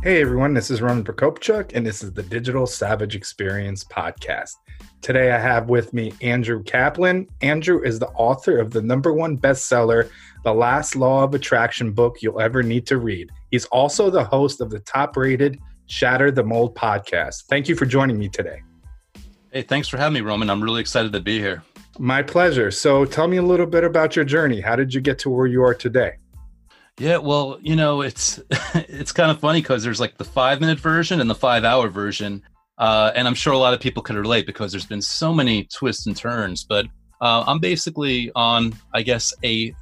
Hey everyone, this is Roman Prokopchuk, and this is the Digital Savage Experience podcast. Today I have with me Andrew Kaplan. Andrew is the author of the number one bestseller, The Last Law of Attraction book you'll ever need to read. He's also the host of the top rated Shatter the Mold podcast. Thank you for joining me today. Hey, thanks for having me, Roman. I'm really excited to be here. My pleasure. So tell me a little bit about your journey. How did you get to where you are today? Yeah, well, you know, it's it's kind of funny because there's like the five minute version and the five hour version, uh, and I'm sure a lot of people could relate because there's been so many twists and turns. But uh, I'm basically on, I guess, a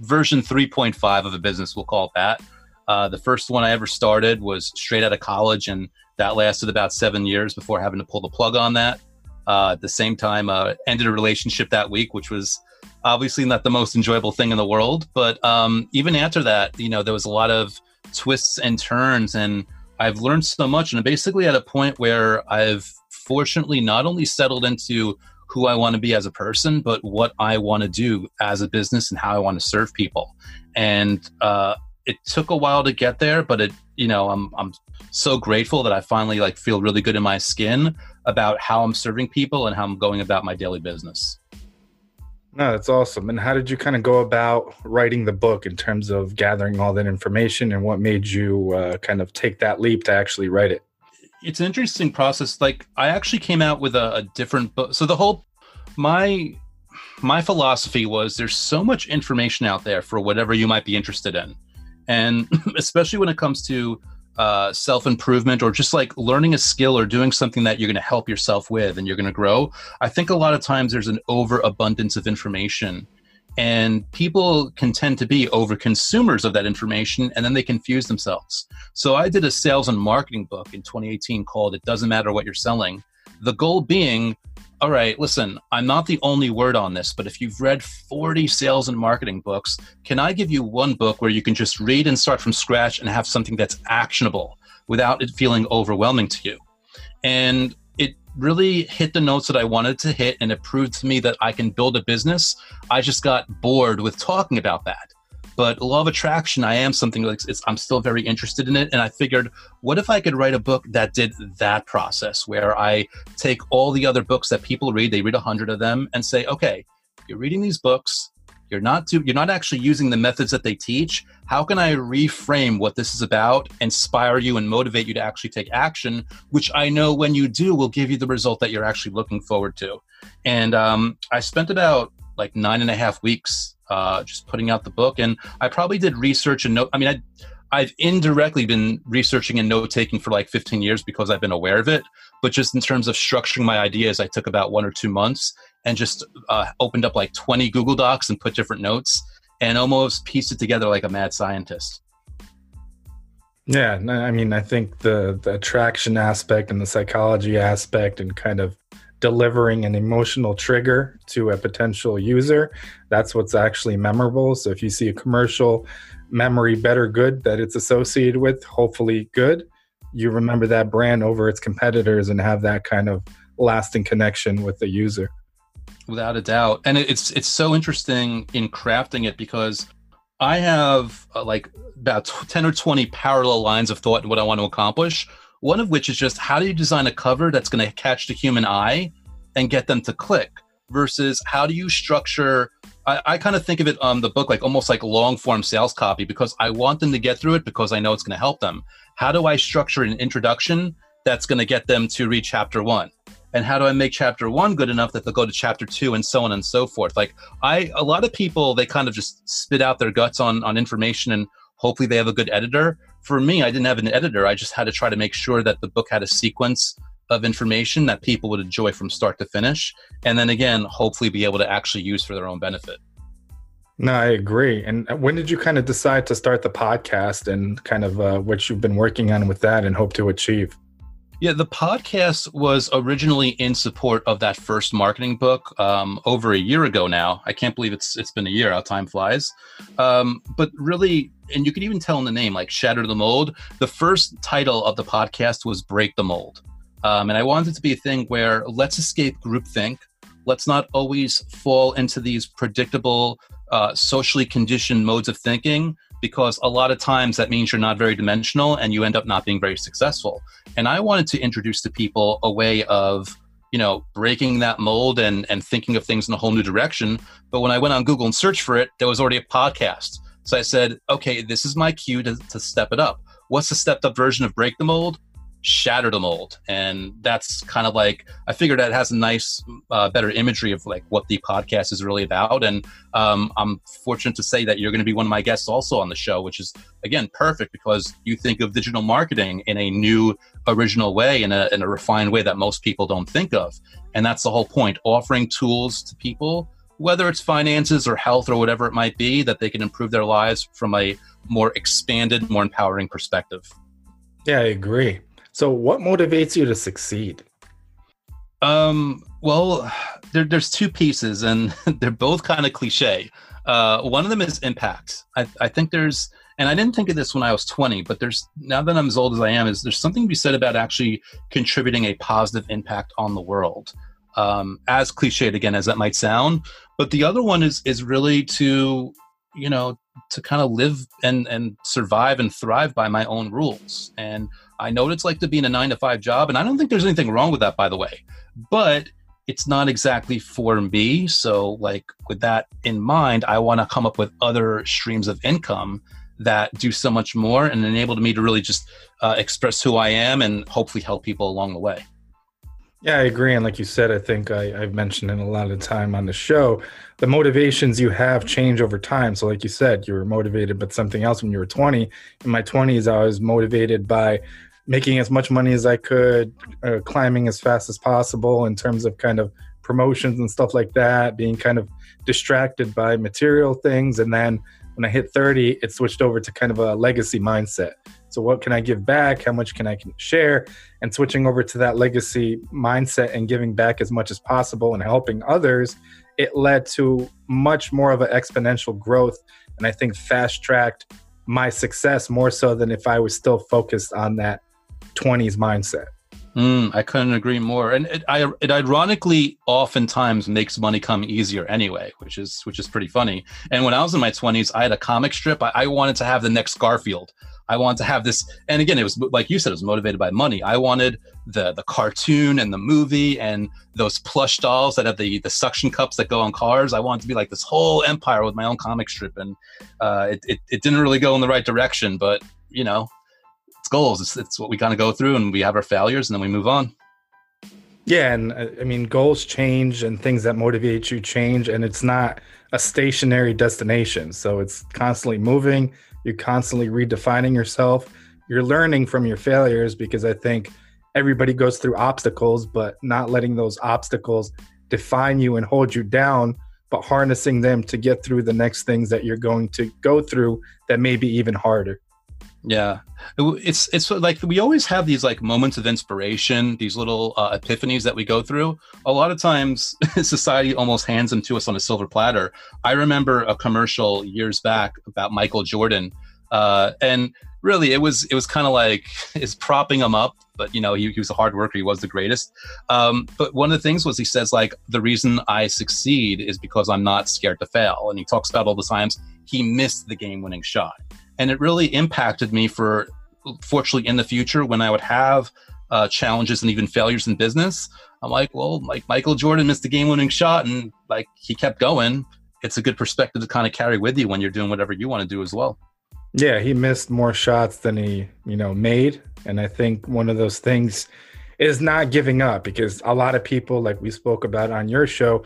version 3.5 of a business. We'll call that. Uh, the first one I ever started was straight out of college, and that lasted about seven years before having to pull the plug on that. Uh, at the same time, uh, ended a relationship that week, which was obviously not the most enjoyable thing in the world. But um, even after that, you know, there was a lot of twists and turns, and I've learned so much. And I'm basically at a point where I've fortunately not only settled into who I want to be as a person, but what I want to do as a business and how I want to serve people. And uh, it took a while to get there, but it, you know, I'm I'm so grateful that I finally like feel really good in my skin about how I'm serving people and how I'm going about my daily business. No, that's awesome. And how did you kind of go about writing the book in terms of gathering all that information and what made you uh, kind of take that leap to actually write it? It's an interesting process. Like I actually came out with a, a different book. So the whole my my philosophy was there's so much information out there for whatever you might be interested in. And especially when it comes to uh, self improvement or just like learning a skill or doing something that you're going to help yourself with and you're going to grow, I think a lot of times there's an overabundance of information. And people can tend to be over consumers of that information and then they confuse themselves. So I did a sales and marketing book in 2018 called It Doesn't Matter What You're Selling. The goal being all right, listen, I'm not the only word on this, but if you've read 40 sales and marketing books, can I give you one book where you can just read and start from scratch and have something that's actionable without it feeling overwhelming to you? And it really hit the notes that I wanted to hit, and it proved to me that I can build a business. I just got bored with talking about that. But law of attraction, I am something like I'm still very interested in it. And I figured, what if I could write a book that did that process where I take all the other books that people read, they read a hundred of them, and say, okay, you're reading these books, you're not do, you're not actually using the methods that they teach. How can I reframe what this is about, inspire you, and motivate you to actually take action? Which I know when you do will give you the result that you're actually looking forward to. And um, I spent about like nine and a half weeks uh, just putting out the book. And I probably did research and note. I mean, I, I've indirectly been researching and note taking for like 15 years because I've been aware of it. But just in terms of structuring my ideas, I took about one or two months and just uh, opened up like 20 Google Docs and put different notes and almost pieced it together like a mad scientist. Yeah, I mean, I think the the attraction aspect and the psychology aspect and kind of delivering an emotional trigger to a potential user. That's what's actually memorable. So if you see a commercial, memory better good that it's associated with, hopefully good, you remember that brand over its competitors and have that kind of lasting connection with the user. Without a doubt. And it's it's so interesting in crafting it because I have uh, like about 10 or 20 parallel lines of thought in what I want to accomplish one of which is just how do you design a cover that's going to catch the human eye and get them to click versus how do you structure I, I kind of think of it um the book like almost like long form sales copy because I want them to get through it because I know it's going to help them. How do I structure an introduction that's going to get them to read chapter one? And how do I make chapter one good enough that they'll go to chapter two and so on and so forth? Like I a lot of people they kind of just spit out their guts on on information and hopefully they have a good editor for me, I didn't have an editor. I just had to try to make sure that the book had a sequence of information that people would enjoy from start to finish. And then again, hopefully be able to actually use for their own benefit. No, I agree. And when did you kind of decide to start the podcast and kind of uh, what you've been working on with that and hope to achieve? Yeah, the podcast was originally in support of that first marketing book um, over a year ago now. I can't believe it's it's been a year. How time flies. Um, but really, and you could even tell in the name, like "Shatter the Mold." The first title of the podcast was "Break the Mold," um, and I wanted it to be a thing where let's escape groupthink. Let's not always fall into these predictable, uh, socially conditioned modes of thinking because a lot of times that means you're not very dimensional and you end up not being very successful. And I wanted to introduce to people a way of, you know, breaking that mold and, and thinking of things in a whole new direction. But when I went on Google and searched for it, there was already a podcast. So I said, okay, this is my cue to, to step it up. What's the stepped up version of Break the Mold? shatter the mold and that's kind of like i figured that has a nice uh, better imagery of like what the podcast is really about and um, i'm fortunate to say that you're going to be one of my guests also on the show which is again perfect because you think of digital marketing in a new original way in a, in a refined way that most people don't think of and that's the whole point offering tools to people whether it's finances or health or whatever it might be that they can improve their lives from a more expanded more empowering perspective yeah i agree so, what motivates you to succeed? Um, well, there, there's two pieces, and they're both kind of cliche. Uh, one of them is impact. I, I think there's, and I didn't think of this when I was 20, but there's now that I'm as old as I am, is there's something to be said about actually contributing a positive impact on the world. Um, as cliched again as that might sound, but the other one is is really to you know to kind of live and and survive and thrive by my own rules. And i know what it's like to be in a nine to five job and i don't think there's anything wrong with that by the way but it's not exactly for me. So like with that in mind i want to come up with other streams of income that do so much more and enable me to really just uh, express who i am and hopefully help people along the way yeah, I agree. And like you said, I think I, have mentioned it a lot of time on the show. The motivations you have change over time. So, like you said, you were motivated by something else when you were 20. In my 20s, I was motivated by making as much money as I could, uh, climbing as fast as possible in terms of kind of promotions and stuff like that, being kind of distracted by material things. And then when I hit 30, it switched over to kind of a legacy mindset. So, what can I give back? How much can I share? And switching over to that legacy mindset and giving back as much as possible and helping others, it led to much more of an exponential growth. And I think fast tracked my success more so than if I was still focused on that 20s mindset. Mm, I couldn't agree more. And it, I, it ironically oftentimes makes money come easier anyway, which is which is pretty funny. And when I was in my 20s, I had a comic strip. I, I wanted to have the next Garfield. I wanted to have this, and again, it was like you said, it was motivated by money. I wanted the the cartoon and the movie and those plush dolls that have the the suction cups that go on cars. I wanted to be like this whole empire with my own comic strip, and uh, it, it it didn't really go in the right direction. But you know, it's goals. It's, it's what we kind of go through, and we have our failures, and then we move on. Yeah, and uh, I mean, goals change, and things that motivate you change, and it's not a stationary destination. So it's constantly moving you're constantly redefining yourself. You're learning from your failures because I think everybody goes through obstacles, but not letting those obstacles define you and hold you down, but harnessing them to get through the next things that you're going to go through that may be even harder. Yeah, it's it's like we always have these like moments of inspiration, these little uh, epiphanies that we go through. A lot of times, society almost hands them to us on a silver platter. I remember a commercial years back about Michael Jordan, uh, and really it was it was kind of like it's propping him up but you know he, he was a hard worker. He was the greatest. Um, but one of the things was he says like the reason i succeed is because i'm not scared to fail. And he talks about all the times he missed the game winning shot and it really impacted me for fortunately in the future when i would have uh, challenges and even failures in business. I'm like well like michael jordan missed the game winning shot and like he kept going. It's a good perspective to kind of carry with you when you're doing whatever you want to do as well. Yeah he missed more shots than he you know made. And i think one of those things is not giving up because a lot of people like we spoke about on your show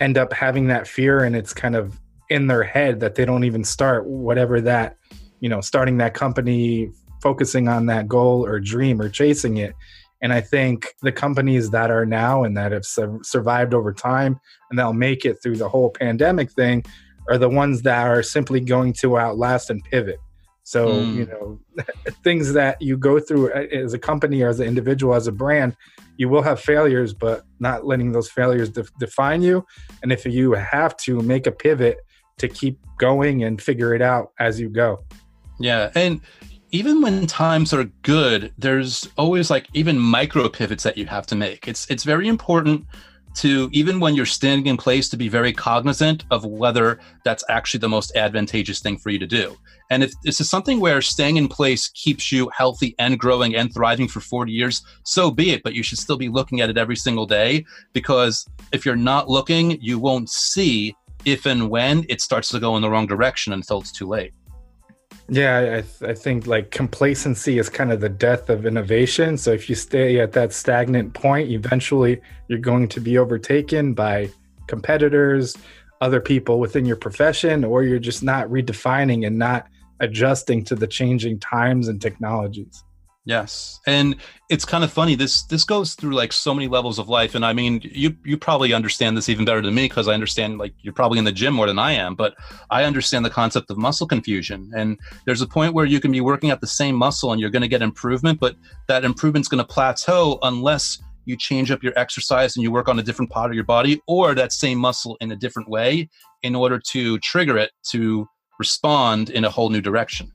end up having that fear and it's kind of in their head that they don't even start whatever that you know starting that company focusing on that goal or dream or chasing it and i think the companies that are now and that have su- survived over time and they'll make it through the whole pandemic thing are the ones that are simply going to outlast and pivot. So, mm. you know, things that you go through as a company or as an individual, as a brand, you will have failures, but not letting those failures de- define you. And if you have to make a pivot to keep going and figure it out as you go. Yeah. And even when times are good, there's always like even micro pivots that you have to make. It's it's very important to even when you're standing in place to be very cognizant of whether that's actually the most advantageous thing for you to do. And if this is something where staying in place keeps you healthy and growing and thriving for 40 years, so be it. But you should still be looking at it every single day because if you're not looking, you won't see if and when it starts to go in the wrong direction until it's too late. Yeah, I, th- I think like complacency is kind of the death of innovation. So if you stay at that stagnant point, eventually you're going to be overtaken by competitors, other people within your profession, or you're just not redefining and not adjusting to the changing times and technologies. Yes. And it's kind of funny. This this goes through like so many levels of life. And I mean, you you probably understand this even better than me because I understand like you're probably in the gym more than I am, but I understand the concept of muscle confusion. And there's a point where you can be working at the same muscle and you're going to get improvement, but that improvement's going to plateau unless you change up your exercise and you work on a different part of your body or that same muscle in a different way in order to trigger it to respond in a whole new direction.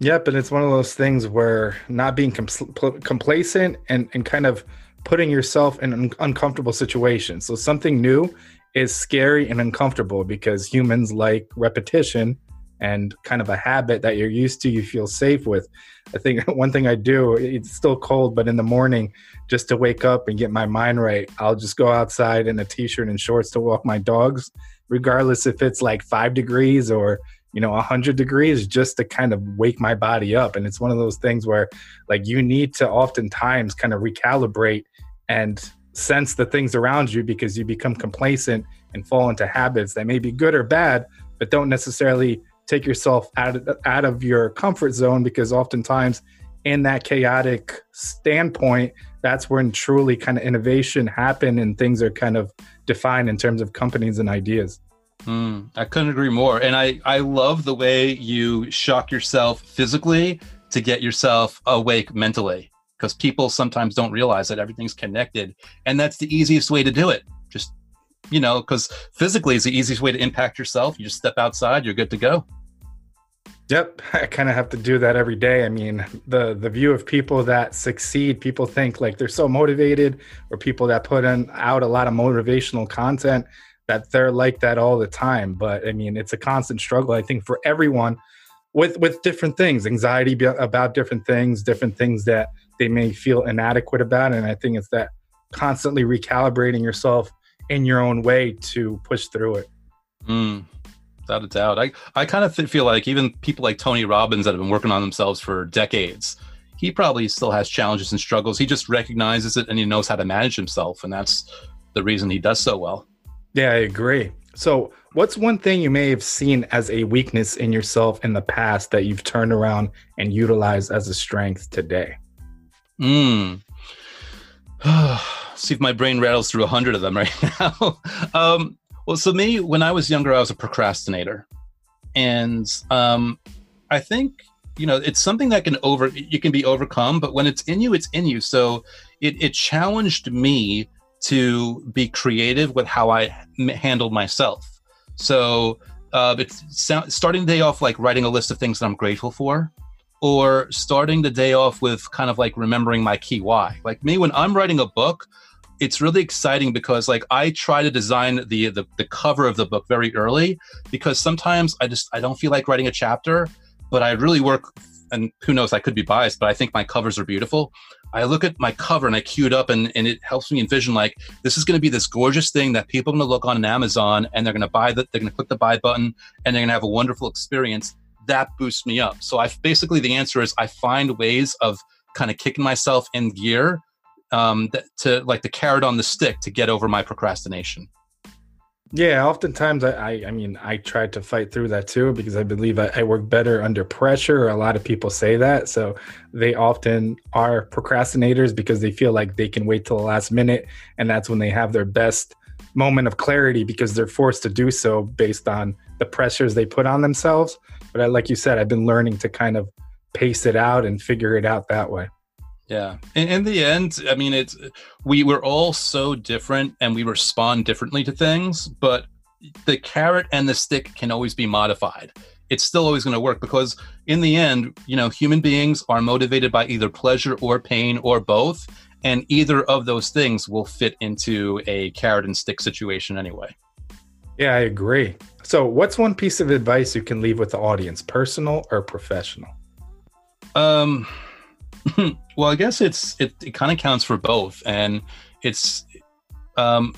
Yep, and it's one of those things where not being compl- complacent and, and kind of putting yourself in an uncomfortable situation. So something new is scary and uncomfortable because humans like repetition and kind of a habit that you're used to, you feel safe with. I think one thing I do, it's still cold, but in the morning, just to wake up and get my mind right, I'll just go outside in a t shirt and shorts to walk my dogs, regardless if it's like five degrees or you know 100 degrees just to kind of wake my body up. And it's one of those things where like you need to oftentimes kind of recalibrate and sense the things around you because you become complacent and fall into habits that may be good or bad but don't necessarily take yourself out of, out of your comfort zone because oftentimes in that chaotic standpoint that's when truly kind of innovation happen and things are kind of defined in terms of companies and ideas Mm, I couldn't agree more. And I, I love the way you shock yourself physically to get yourself awake mentally because people sometimes don't realize that everything's connected. And that's the easiest way to do it. Just, you know, because physically is the easiest way to impact yourself. You just step outside, you're good to go. Yep, I kind of have to do that every day. I mean, the the view of people that succeed, people think like they're so motivated, or people that put in out a lot of motivational content that they're like that all the time. But I mean, it's a constant struggle. I think for everyone with with different things, anxiety about different things, different things that they may feel inadequate about, and I think it's that constantly recalibrating yourself in your own way to push through it. Mm, without a doubt, I I kind of feel like even people like Tony Robbins that have been working on themselves for decades. He probably still has challenges and struggles. He just recognizes it and he knows how to manage himself. And that's the reason he does so well. Yeah, I agree. So, what's one thing you may have seen as a weakness in yourself in the past that you've turned around and utilized as a strength today? Hmm. See if my brain rattles through a hundred of them right now. um, well, so me, when I was younger, I was a procrastinator, and um, I think you know it's something that can over you can be overcome, but when it's in you, it's in you. So it it challenged me to be creative with how I m- handled myself. So uh, it's starting the day off like writing a list of things that I'm grateful for, or starting the day off with kind of like remembering my key why. Like me, when I'm writing a book, it's really exciting because like I try to design the, the the cover of the book very early because sometimes I just I don't feel like writing a chapter, but I really work and who knows, I could be biased, but I think my covers are beautiful. I look at my cover and I cue it up, and, and it helps me envision like this is going to be this gorgeous thing that people are going to look on Amazon and they're going to buy that, they're going to click the buy button, and they're going to have a wonderful experience. That boosts me up. So I basically the answer is I find ways of kind of kicking myself in gear um, to like the carrot on the stick to get over my procrastination. Yeah, oftentimes I, I, I mean I try to fight through that too because I believe I, I, work better under pressure. A lot of people say that, so they often are procrastinators because they feel like they can wait till the last minute, and that's when they have their best moment of clarity because they're forced to do so based on the pressures they put on themselves. But I, like you said, I've been learning to kind of pace it out and figure it out that way. Yeah. In, in the end, I mean, it's we were all so different and we respond differently to things, but the carrot and the stick can always be modified. It's still always going to work because in the end, you know, human beings are motivated by either pleasure or pain or both. And either of those things will fit into a carrot and stick situation anyway. Yeah, I agree. So, what's one piece of advice you can leave with the audience, personal or professional? Um, well, I guess it's it, it kind of counts for both, and it's um,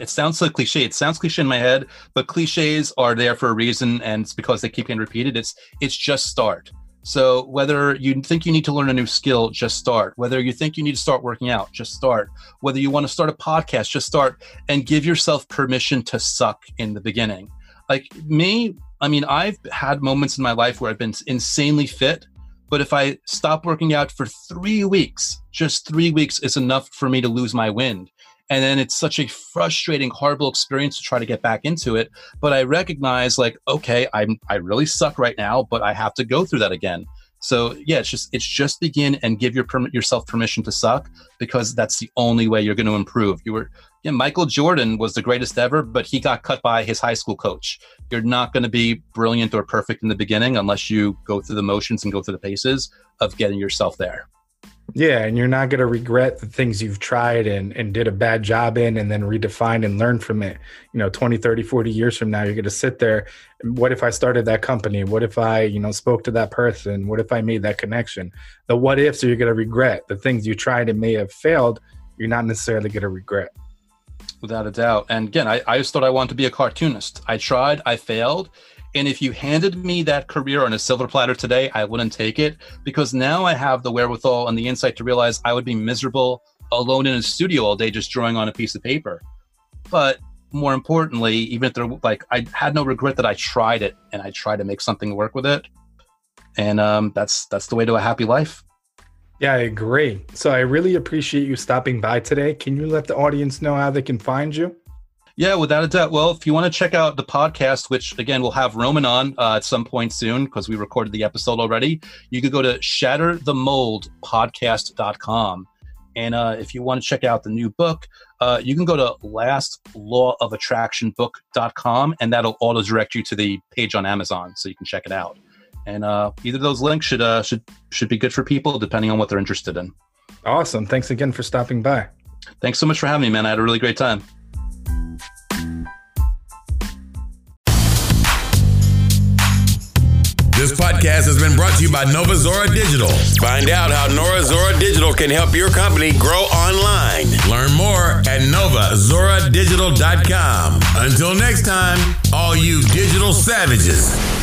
it sounds so cliche. It sounds cliche in my head, but cliches are there for a reason, and it's because they keep getting repeated. It's it's just start. So whether you think you need to learn a new skill, just start. Whether you think you need to start working out, just start. Whether you want to start a podcast, just start and give yourself permission to suck in the beginning. Like me, I mean, I've had moments in my life where I've been insanely fit, but if I stop working out for three weeks, just three weeks is enough for me to lose my wind. And then it's such a frustrating horrible experience to try to get back into it. But i recognize like okay i'm i really suck right now but i have to go through that again. So yeah it's just it's just begin and give your yourself permission to suck because that's the only way you're going to improve. You were yeah michael jordan was the greatest ever but he got cut by his high school coach you're not going to be brilliant or perfect in the beginning unless you go through the motions and go through the paces of getting yourself there yeah, and you're not going to regret the things you've tried and, and did a bad job in and then redefine and learn from it. You know, 20, 30, 40 years from now, you're going to sit there. What if I started that company? What if I, you know, spoke to that person? What if I made that connection? The what ifs are you're going to regret. The things you tried and may have failed, you're not necessarily going to regret. Without a doubt. And again, I, I just thought I wanted to be a cartoonist. I tried, I failed. And if you handed me that career on a silver platter today, I wouldn't take it because now I have the wherewithal and the insight to realize I would be miserable alone in a studio all day just drawing on a piece of paper. But more importantly, even if they're like, I had no regret that I tried it and I tried to make something work with it. And um, that's that's the way to a happy life. Yeah, I agree. So I really appreciate you stopping by today. Can you let the audience know how they can find you? Yeah, without a doubt. Well, if you want to check out the podcast, which again we'll have Roman on uh, at some point soon because we recorded the episode already, you could go to shatterthemoldpodcast.com. And uh, if you want to check out the new book, uh, you can go to lastlawofattractionbook.com and that'll auto direct you to the page on Amazon so you can check it out. And uh, either of those links should uh, should should be good for people depending on what they're interested in. Awesome. Thanks again for stopping by. Thanks so much for having me, man. I had a really great time. This podcast has been brought to you by Nova Zora Digital. Find out how Nova Zora Digital can help your company grow online. Learn more at novazoradigital.com. Until next time, all you digital savages.